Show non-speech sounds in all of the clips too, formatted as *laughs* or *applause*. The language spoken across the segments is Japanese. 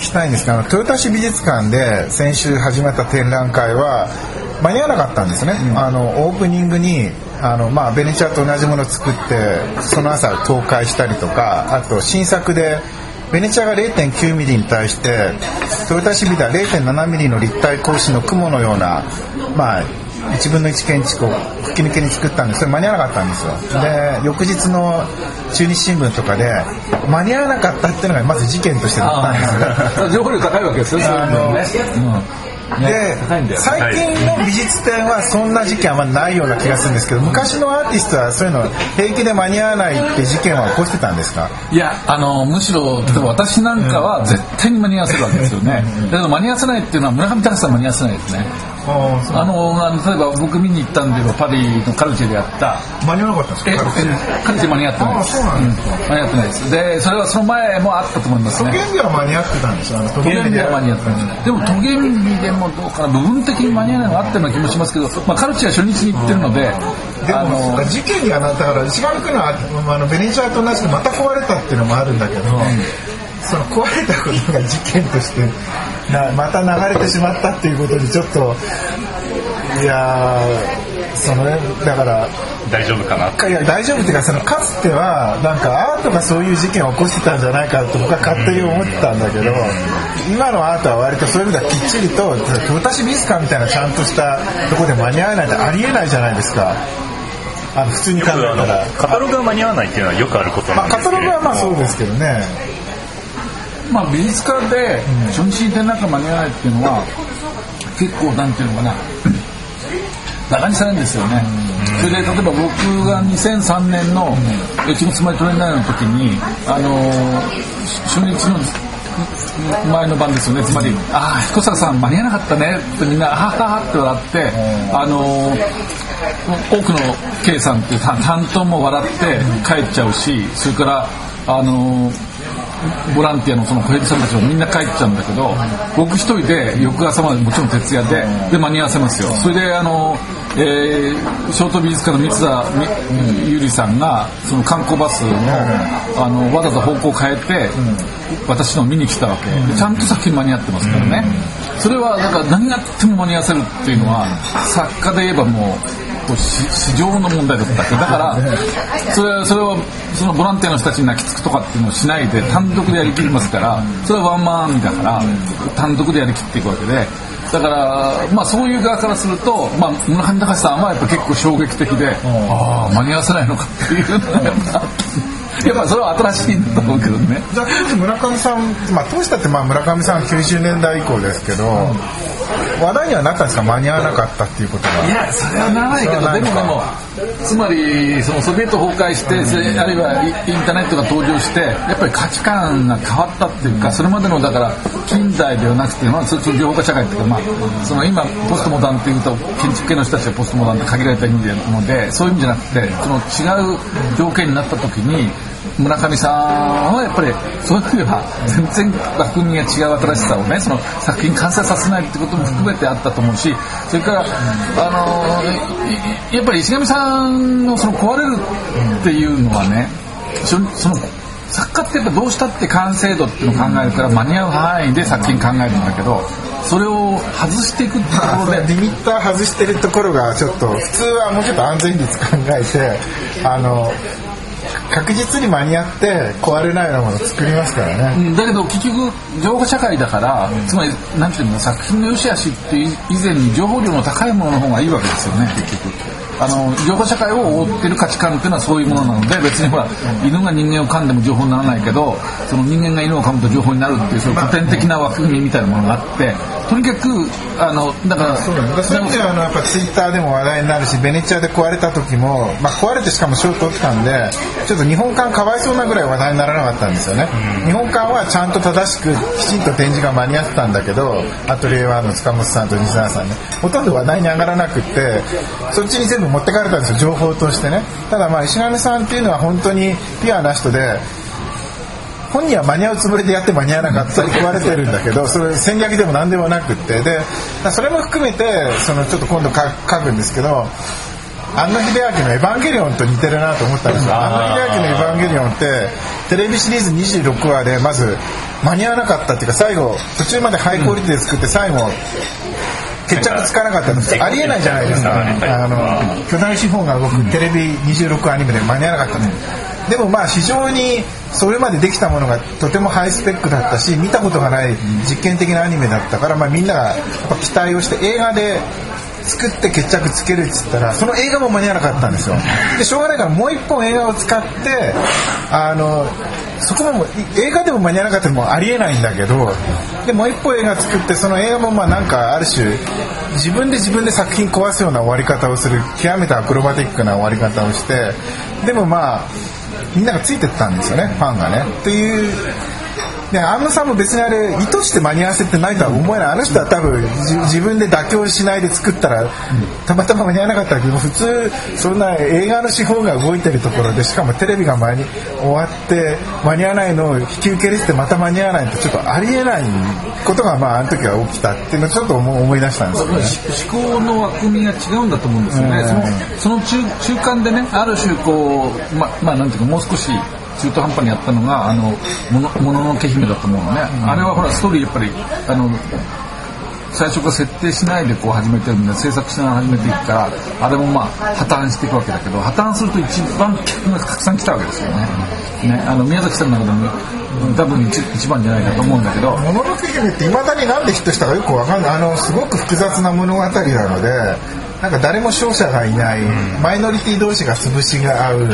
きたいんですが豊田市美術館で先週始まった展覧会は間に合わなかったんですね、うん、あのオープニングにあの、まあ、ベネチアと同じものを作ってその朝倒壊したりとかあと新作でベネチアが0.9ミリに対して豊田市美では0.7ミリの立体格子の雲のような、まあ、1分の1建築を吹き抜けに作ったんでそれ間に合わなかったんですよ。で翌日の中日新聞とかで間に合わなかったっていうのがまず事件として載ったんです。ね *laughs* 情報量高いわけですよ。ね、うんで最近の美術展はそんな事件はないような気がするんですけど昔のアーティストはそういうの平気で間に合わないって事件は起こしてたんですか？いやあのむしろ例えば私なんかは絶対に間に合わせるわけですよね。だけど間に合わせないっていうのは村上隆さん間に合わせないですねあの例えば僕見に行ったんでパリのカルチェでやった。間に合わなかったんですか？カルチェ。間に合ってないです。そうなんですか、間に合ってないです。でそれはその前もあったと思いますね。トゲンビは間に合ってたんですよ。トゲンビは。間に合ってたでもトゲンビでもどうかな部分的に間に合わないのがあったような気もしますけど、まあ、カルチェは初日に行ってるのででも事件にはなったから石上君はあのベネチアと同じでまた壊れたっていうのもあるんだけど、その壊れたことが事件としてなまた流れてしまったっていうことにちょっといやそのだから大丈夫かないや大丈夫っていうかそのかつてはなんかアートがそういう事件を起こしてたんじゃないかと僕は勝手に思ってたんだけど今のアートは割とそういう意味ではきっちりと豊田市美術館みたいなちゃんとしたとこで間に合わないってありえないじゃないですか。あの普通に考えたら。カタログが間に合わないっていうのはよくあることなんですけど、まあ、カタログはまあそうですけどねまあ美術館で初日に展覧会間に合わないっていうのは結構なんていうのかな。バカにされるんですよね、それで例えば僕が2003年の「うちのつまりトレーナー」の時にあの初日の前の晩ですよね。つまり「ああ彦坂さん間に合わなかったね」ってみんな「ははは」って笑ってあの多くの K さんっていう担当も笑って帰っちゃうしそれからあのボランティアのその小池さんたちもみんな帰っちゃうんだけど僕一人で翌朝までもちろん徹夜でで間に合わせますよ。それであの、えー、ショート美術家の三田ゆりさんがその観光バスのあのわざわざ方向を変えて私の見に来たわけ。ちゃんと作品間に合ってますからね。それはだから何があっても間に合わせるっていうのは作家で言えばもう市場の問題だったっけ？だからそれそれをそのボランティアの人たちに泣きつくとかっていうのをしないで単独でやりきりますからそれはワンマンだから単独でやりきっていくわけで。だから、まあ、そういう側からすると、まあ、村上隆さんはやっぱ結構衝撃的でああ間に合わせないのかっていうのがやっぱやっぱそれは新しいんだと思うけどね。村上さん、まあ、当時だってまあ村上さん90年代以降ですけど、話題にはなったんですか？間に合わなかったっていうことがいやそれはならないけどでもでもつまりそのソビエト崩壊して、うん、あるいはインターネットが登場してやっぱり価値観が変わったっていうかそれまでのだから近代ではなくて、まあ、そっち情報化社会っていうか、まあ、その今ポストモダンっていうと建築系の人たちはポストモダンって限られた意味でなのでそういう意味じゃなくてその違う条件になった時に村上さんはやっぱりそういう意味では全然枠組みが違う新しさをねその作品完成させないってことも含めてあったと思うしそれからあのやっぱり石上さんのその壊れるっていうのはねその作家ってやっぱどうしたって完成度っていうのを考えるから間に合う範囲で作品考えるんだけどそれを外していくってところで。リミッター外してるところがちょっと普通はもうちょっと安全率考えてあの確実に間に合って壊れないようなものを作りますからね、だけど結局情報社会だから、うん、つまりなんていうの作品の良し悪しっていう以前に情報量の高いものの方がいいわけですよね結局。あの情報社会を覆ってる価値観っていうのはそういうものなので別にほら犬が人間を噛んでも情報にならないけどその人間が犬を噛むと情報になるっていうその古典的な枠組みみたいなものがあってとにかくあのだからそういう意味ではあのやっぱツイッターでも話題になるしベネチアで壊れた時も、まあ、壊れてしかも賞取ったんでちょっと日本館かわいそうなぐらい話題にならなかったんですよね、日本館はちゃんと正しくきちんと展示が間に合ってたんだけどアトリエワンの塚本さんと西澤さんねほとんど話題に上がらなくってそっちに全部持ってかれたんですよ。情報としてね。ただまあ石上さんっていうのは本当にピュアな人で本人は間に合うつもりでやって間に合わなかったり壊れてるんだけど *laughs* それ戦略でも何でもなくって。でそれも含めてそのちょっと今度書くんですけど安野秀明の「エヴァンゲリオン」と似てるなと思ったんですよ。安野秀明の「エヴァンゲリオン」ってテレビシリーズ26話でまず間に合わなかったっていうか最後途中までハイクオリティで作って最後決着つかなかったんです。ありえないじゃないですか、あの巨大資本が動くテレビ26アニメで間に合わなかったの、でもまあ非常にそれまでできたものがとてもハイスペックだったし見たことがない実験的なアニメだったから、まあ、みんながやっぱ期待をして映画で作って決着つけるっつったらその映画も間に合わなかったんですよでしょうがないからもう一本映画を使ってあのそこも映画でも間に合わなかったらもありえないんだけどでもう一本映画作ってその映画もまあなんかある種自分で自分で作品壊すような終わり方をする極めてアクロバティックな終わり方をしてでもまあみんながついてったんですよねファンがね。っていうで安野さんも別にあれ意図して間に合わせてないとは思えないあの人は多分自分で妥協しないで作ったらたまたま間に合わなかったけど普通そんな映画の手法が動いてるところでしかもテレビが前に終わって間に合わないのを引き受け入れてまた間に合わないってちょっとありえないことがまああの時は起きたっていうのをちょっと思い出したんですよね。思考の枠組みが違うんだと思うんですよね。そのその中中間でねある種こうままあなんていうかもう少し中途半端にやったのがあのものもののけ姫だと思うのね、うん、あれはほらストーリーやっぱりあの最初から設定しないでこう始めてるんで制作しながら始めていくからあれもまあ破綻していくわけだけど破綻すると一番客がたくさん来たわけですよね。ねあの宮崎さんの中でも多分一一番じゃないかと思うんだけど「もののけ姫」っていまだになんでヒットしたかよくわかんない。あのすごく複雑な物語なのでなんか誰も勝者がいない、マイノリティ同士が潰しが合う。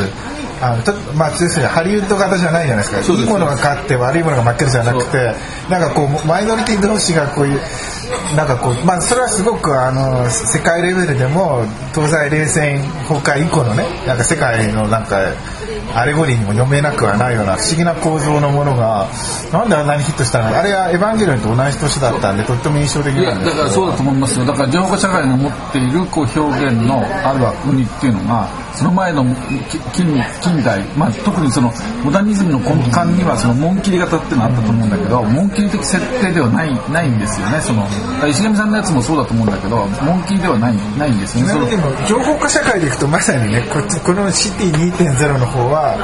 あのまあ、ハリウッド型じゃないじゃないですか。いいものが勝って悪いものが負けるじゃなくてなんかこうマイノリティ同士がこういうなんかこうまあそれはすごくあの世界レベルでも東西冷戦崩壊以降のねなんか世界のなんかアレゴリーにも読めなくはないような不思議な構造のものがなんであんなにヒットしたのあれは「エヴァンゲリオン」と同じ年だったんでとっても印象的なんですだからそうだと思いますよ。だから情報社会が持っているこう表現のある枠組みっていうのがその前の近近代、まあ、特にそのモダニズムの根幹にはその紋切り型っていうのがあったと思うんだけど紋切り的設定ではないないんですよね。その石上さんのやつもそうだと思うんだけど紋切りではないないんですよね。でも情報化社会でいくとまさにねこっちこのシティ2.0の方は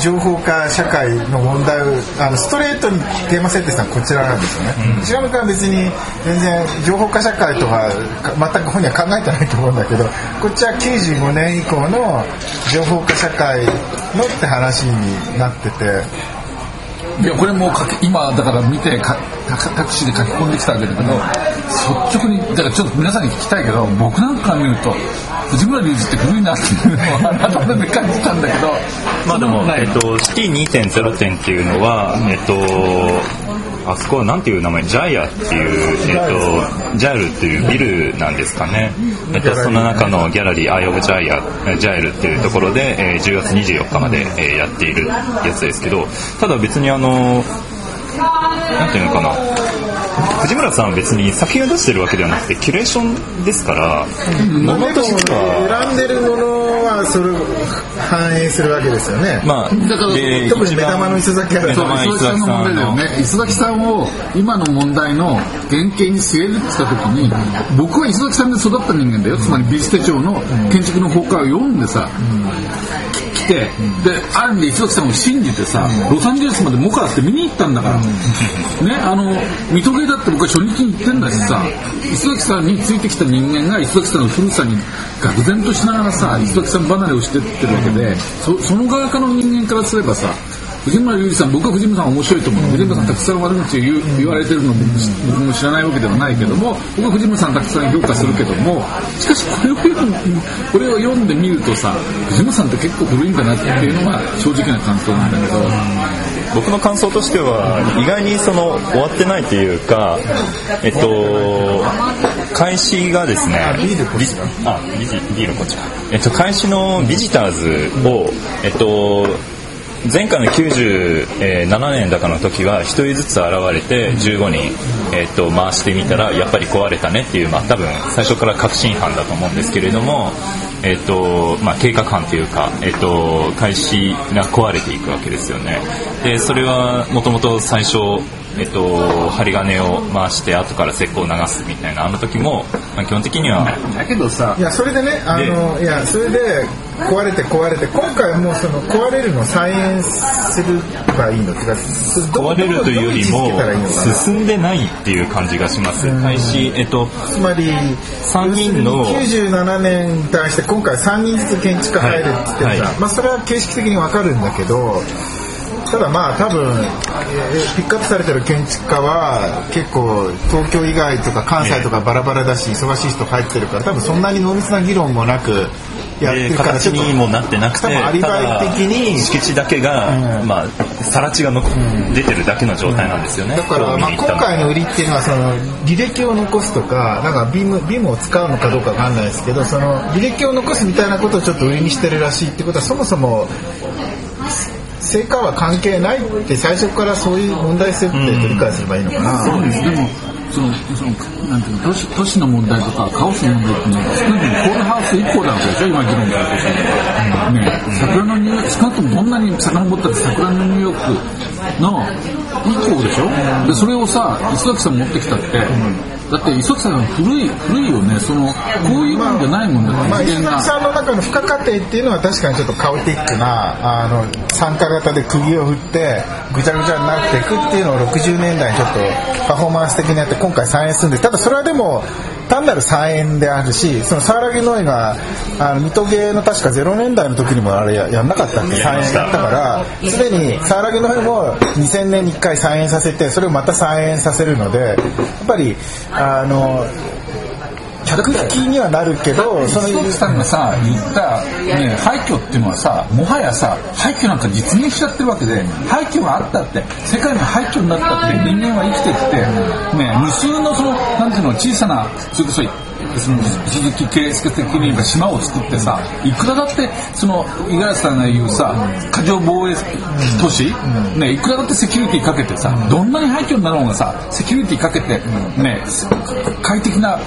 情報化社会の問題をあのストレートにテーマ設定したのはこちらなんですよね。石上君は別に全然情報化社会とか全く本人は考えてないと思うんだけどこっちは95年以降の情報化社会のって話になってて。いやこれも今だから見てタクシーで書き込んできたわけだけど率直にだからちょっと皆さんに聞きたいけど僕なんか見ると藤村隆二って古いなっていうのを改めて感じたんだけど。まあでも、えっと、シティ2.0点っていうのは、えっと、あそこはなんていう名前？ジャイアっていう、えっと、ジャイルっていうビルなんですかね、えっと、その中のギャラリーアイ・オブ・ジャイアジャイルっていうところで、えー、10月24日まで、えー、やっているやつですけどただ別にあのなんていうのかな。藤村さんは別に作品を出してるわけではなくてキュレーションですからもともと選んでるものはそれを反映するわけですよね。まあだから特に目玉の磯崎さん磯崎さんの問題だよね。磯崎さんを今の問題の原型に据えるって言った時に僕は磯崎さんで育った人間だよ。つまり美術手帳の建築の崩壊を読んでさ、来て、である意味で磯崎さんを信じてさ、ロサンゼルスまでモカって見に行ったんだから、ねあの水戸芸だって僕は初日に行ってんだしさ磯崎さんについてきた人間が磯崎さんの古さに愕然としながらさ磯崎さん離れをしてってるわけでそその側からの人間からすればさ藤村隆二さん僕は藤村さん面白いと思う藤村さんたくさん悪口言言われてるのも僕も知らないわけではないけども僕は藤村さんたくさん評価するけどもしかしこれを読んこれを読んでみるとさ藤村さんって結構古いんだなっていうのが正直な感想なんだけど。僕の感想としては意外にその終わってないというかえっと開始がですねビールこちら。えっと開始のビジターズをえっと前回の97年だかの時は1人ずつ現れて15人、えー、と回してみたらやっぱり壊れたねっていう、まあ、多分最初から確信犯だと思うんですけれどもえっとまあ、計画班というか、えっと、開始が壊れていくわけですよね。でそれはもともと最初えっと、針金を回して後から石膏を流すみたいなあの時も、まあ、基本的にはだけどさいやそれでねあのいやそれで壊れて壊れて今回もその壊れるのを再演すればいいのってか壊れるというよりも進んでないっていう感じがします。開始えっとつまり3人の97年に対して今回3人ずつ建築家入るって言ってるさ、はい、まあそれは形式的にわかるんだけどただまあ多分ピックアップされてる建築家は結構東京以外とか関西とかバラバラだし忙しい人入ってるから多分そんなに濃密な議論もなくやってるか。ら形にもなってなくてアリバイ的に。敷地だけが、うん、まあ更地がの、うん、出てるだけの状態なんですよね、だから、まあ、今回の売りっていうのはその履歴を残すとかなんかビームビームを使うのかどうかわかんないですけどその履歴を残すみたいなことをちょっと売りにしてるらしいってことはそもそも成果は関係ないって最初からそういう問題設定と理解すればいいのかな、そうですでもそのそのなんていうの都市都市の問題とかカオスの問題っていうのは少なくともホールハウス以降なわけでしょ今議論されてる、ね、桜のニューヨーク少なくともどんなに遡ったって桜のニューヨークの以降でしょ？でそれをさ磯崎さん持ってきたって、だって磯木さん古い古いよね。そのこういうもんじゃないもんだまあ、磯崎さんの中の付加過程っていうのは確かにちょっとカオティックなあの参加型で釘を振ってぐちゃぐちゃになっていくっていうのを60年代にちょっとパフォーマンス的にやって今回再演するんでただそれはでも単なる再演であるしその沢良ノイがあの水戸芸の確か0年代の時にもあれややんなかったっけ？再演だったからすでに沢良ノイも2000年に1回再演させてそれをまた再演させるのでやっぱりあの客引きにはなるけどその磯さんがさ言った、ね、廃墟っていうのはさもはやさ廃墟なんか実現しちゃってるわけで廃墟があったって世界の廃墟になったって人間は生きてって、ね、無数のそのなんていうの小さなそれこそ鈴木圭介的に言えば島を作ってさいくらだってその五十嵐さんが言うさ過剰防衛都市、ね、いくらだってセキュリティかけてさどんなに廃墟になろうがさセキュリティかけて、ね、快適な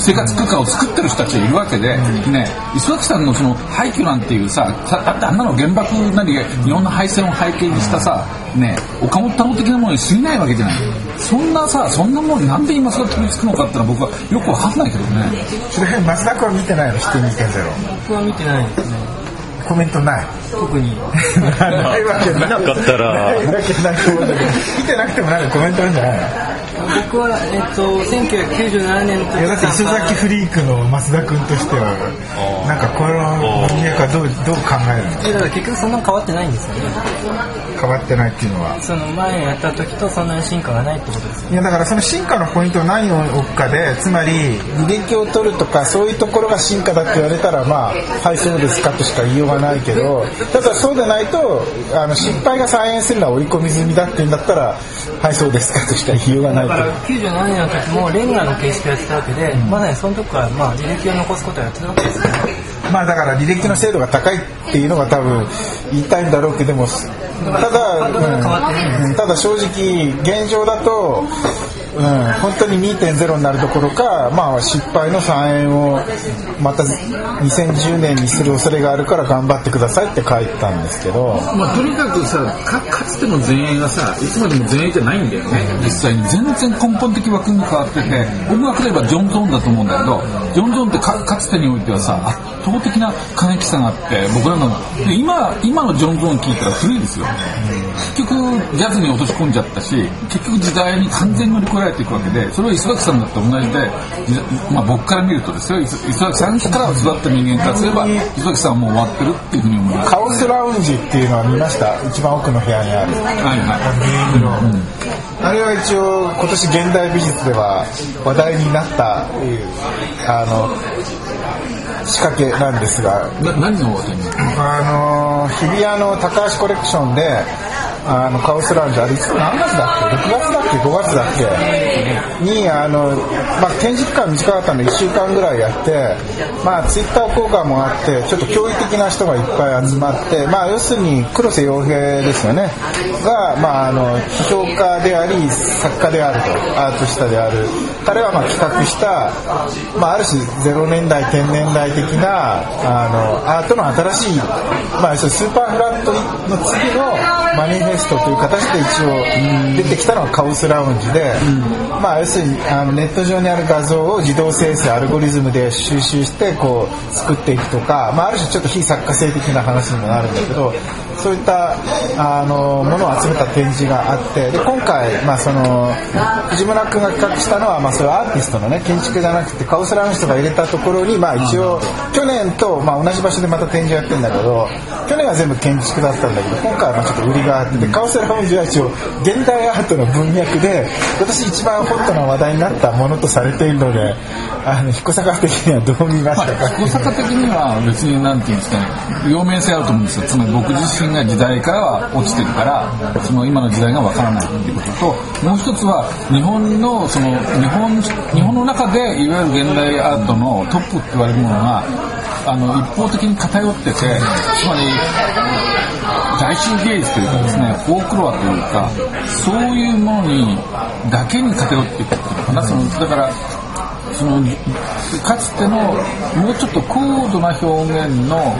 生活空間を作ってる人たちがいるわけで、ね、磯崎さんのその廃墟なんていうさだってあんなの原爆なり日本の敗戦を背景にしたさ、ね、岡本太郎的なものに過ぎないわけじゃないそんなさそんなもんなんで今それ飛びつくのかってのは僕はよくわかんないけどね。それ松田君は見てないのシティ2.0僕は見てないですね。コメントない？特に。ないわけなかったら。見てなくてもなんかコメントあるんじゃないの？僕は、えっと、1997年の時いやだって磯崎フリークの増田君としてはなんかこの文脈はどうどう考えるの？だから結局そんな変わってないんですよね。変わってないっていうのは。その前やった時とそんなに進化がないってことですよ、ね、いやだからその進化のポイントを何を置くかでつまり履歴を取るとかそういうところが進化だって言われたらまあはいそうですかとしか言いようがないけどただそうでないとあの失敗が再現するのは織り込み済みだって言うんだったらはいそうですかとしか言いようがないから97年の時もレンガの形式をやってたわけで、うん、まさにその時からまあ履歴を残すことをやってたわけですねまあだから履歴の精度が高いっていうのが多分言いたいんだろうけどもただ、うん、ただ正直現状だとうん、本当に2.0になるどころか、まあ、失敗の3円をまた2010年にする恐れがあるから頑張ってくださいって書いたんですけど、まあ、とにかくさかかつての前衛がさいつまでも前衛じゃないんだよね。実際に。全然根本的枠に変わってて僕は例えばジョン・ゾーンだと思うんだけどジョン・ゾーンってかかつてにおいてはさ圧倒的な過激さがあって僕らの今今のジョン・ゾーン聞いたら古いですよ。結局ジャズに落とし込んじゃったし結局時代に完全に乗り越えられていくわけでそれは磯崎さんだって同じで、まあ、僕から見るとですよ。磯崎さんから育った人間からすれば磯崎さんはもう終わってるっていうふうに思います。カオスラウンジっていうのは見ました一番奥の部屋にある。はいはい。の、うん、あれは一応今年現代美術では話題になったあの仕掛けなんですが。何のあの日比谷の高橋コレクションであのカオスラウンジあれ何月だっけ？6月だっけ？5月だっけ？にあの、まあ、展示期間短かったんで1週間ぐらいやって、まあ、ツイッター効果もあってちょっと驚異的な人がいっぱい集まって、まあ、要するに黒瀬洋平ですよね。が、まあ、あの批評家であり作家であると。アーティストである。彼はまあ企画した、まあ、ある種0年代天然代的なあのアートの新しい、まあ、スーパーフラットの次のマニフェストという形で一応出てきたのがカオスラウンジで、まあ、要するにあのネット上にある画像を自動生成アルゴリズムで収集してこう作っていくとか、まあ、ある種ちょっと非作家性的な話にもなるんだけどそういったあのものを集めた展示があってで今回、まあ、その藤村君が企画したのは、まあ、それはアーティストのね建築じゃなくてカオスラウンジとか入れたところに、まあ、一応去年と、まあ、同じ場所でまた展示やってるんだけど去年は全部建築だったんだけど今回はまあちょっと売りがあってカオスラウンジは一応現代アートの文脈で今年一番ホットな話題になったものとされているのであの彦坂的にはどう見ましたか、大阪的には別になんていうんですかね両面性あると思うんですよ。つまり僕自身が時代からは落ちてるからその今の時代がわからないっていうことともう一つは日本のその日本日本の中でいわゆる現代アートのトップって言われるものがあの一方的に偏っててつまり大衆芸術というかですねフォークロアというかそういうものにだけに偏っていくっていうのかな。そのだからそのかつてのもうちょっと高度な表現の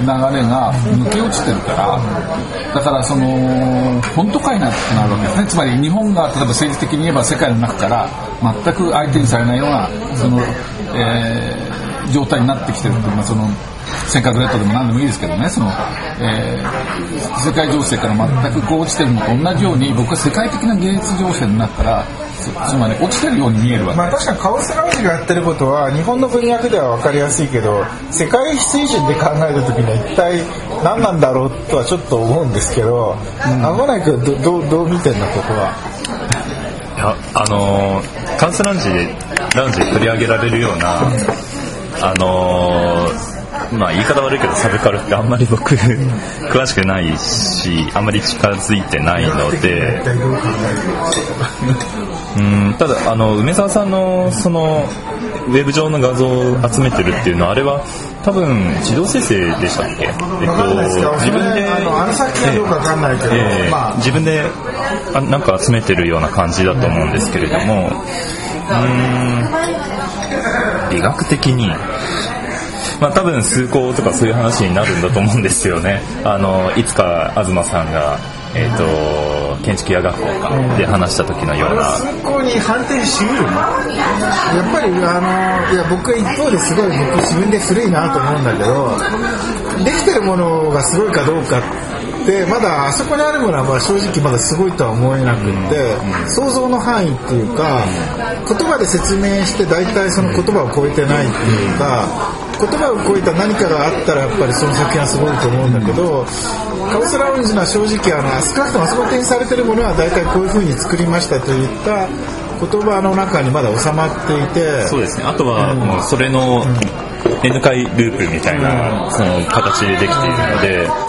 流れが抜け落ちてるからだからその本当かいなってなるわけですね。つまり日本が例えば政治的に言えば世界の中から全く相手にされないようなその、えー状態になってきてるっていうのはその尖閣列島でも何でもいいですけどね。その、えー世界情勢から全くこう落ちてるのと同じように僕は世界的な芸術情勢になったらつつまり落ちてるように見えるわけ。まあ確かにカオスラウンジがやってることは日本の文脈では分かりやすいけど世界水準で考えた時には一体何なんだろうとはちょっと思うんですけど、あごない君どどうどう見てんのここは？いやあのーカウスラウンジでラウンジで取り上げられるようなあのーまあ言い方悪いけどサブカルってあんまり僕詳しくないしあんまり近づいてないので。うんただあの梅沢さんのそのウェブ上の画像を集めてるっていうのはあれは多分自動生成でしたっけ、えっ分かんないですけど、自分でえ自分であなんか集めてるような感じだと思うんですけれども。うーん美学的にまあ多分崇高とかそういう話になるんだと思うんですよね。*laughs* あのいつか東さんがえっ、と建築屋学校かで話した時のような。通行に反転しうるのやっぱりあのいや僕は一方ですごい僕自分で古いなと思うんだけどできてるものがすごいかどうかってまだあそこにあるものはまあ正直まだすごいとは思えなくって想像の範囲っていうか言葉で説明して大体その言葉を超えてないっていうか言葉を超えた何かがあったらやっぱりその作品はすごいと思うんだけどカオスラウンジのは正直あの少なくともあそこに展示されてるものは大体こういう風に作りましたといった言葉の中にまだ収まっていて。そうですね。あとはもうそれの N 回ループみたいなその形でできているので